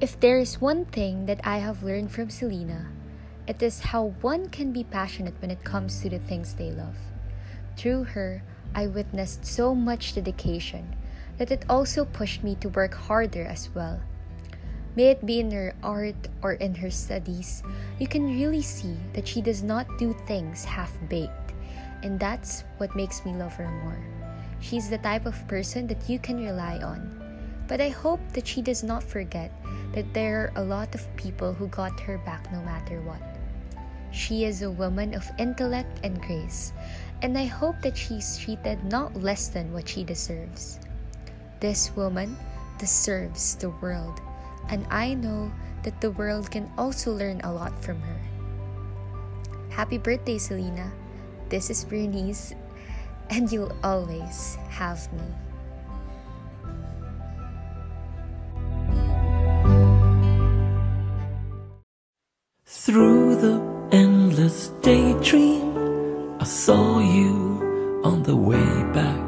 If there is one thing that I have learned from Selena, it is how one can be passionate when it comes to the things they love. Through her, I witnessed so much dedication that it also pushed me to work harder as well. May it be in her art or in her studies, you can really see that she does not do things half baked, and that's what makes me love her more. She's the type of person that you can rely on. But I hope that she does not forget that there are a lot of people who got her back no matter what. She is a woman of intellect and grace, and I hope that she is treated not less than what she deserves. This woman deserves the world, and I know that the world can also learn a lot from her. Happy birthday, Selena. This is Bernice, and you'll always have me. Daydream, I saw you on the way back.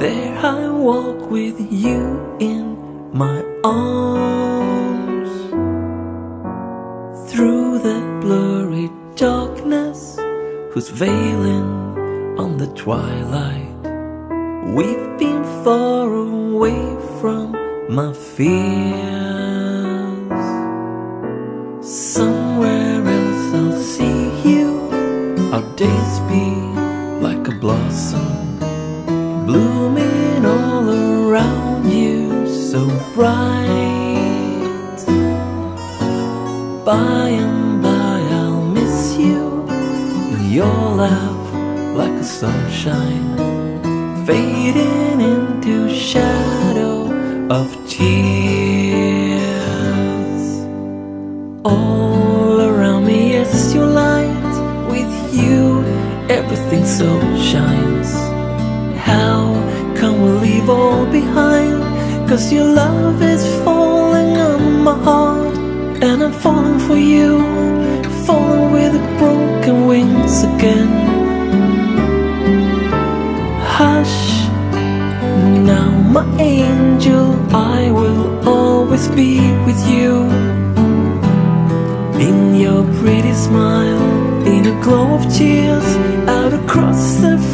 There I walk with you in my arms. Through the blurry darkness, who's veiling on the twilight. We've been far away from my fears. Days be like a blossom, blooming all around you, so bright. By and by I'll miss you. Your laugh like a sunshine, fading into shadow of tears. All everything so shines. How can we leave all behind? Cause your love is falling on my heart. And I'm falling for you, falling with broken wings again. Hush, now my angel, I will always be with you. In your pretty smile, in a glow of tears,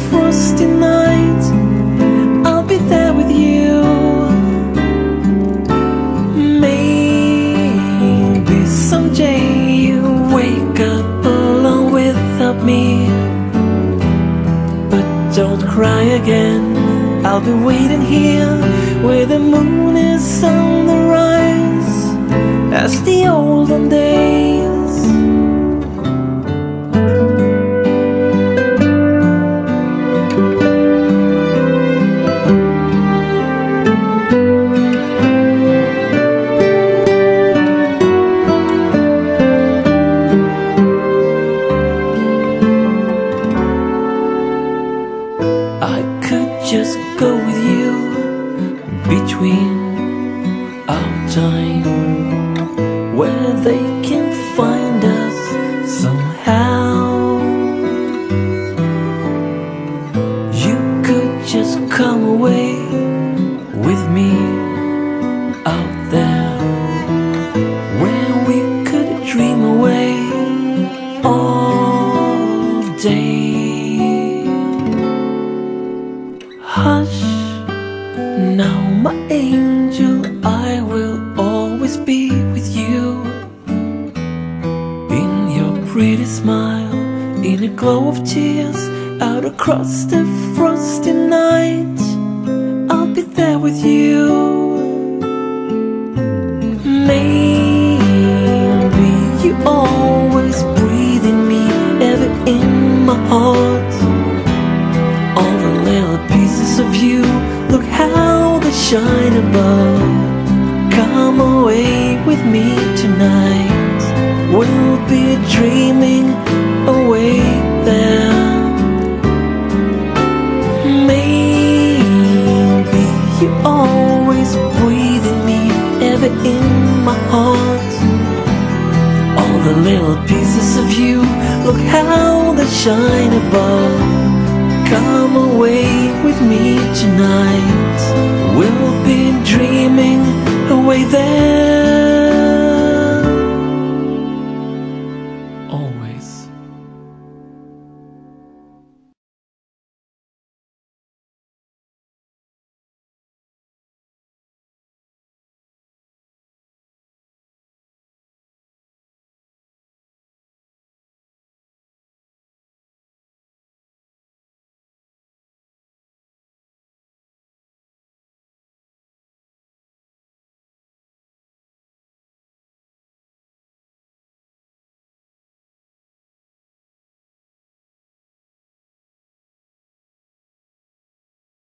frosty night, I'll be there with you. Maybe someday you wake up alone without me. But don't cry again, I'll be waiting here where the moon is on the rise as the olden days. Just go with you between our time. Where they pretty smile, in a glow of tears, out across the frosty night, I'll be there with you. Maybe you always breathe in me, ever in my heart. All the little pieces of you, look how they shine above. Come away with me tonight. We'll be dreaming away there. Maybe you always breathe in me, ever in my heart. All the little pieces of you, look how they shine above. Come away with me tonight. We'll be dreaming away way there.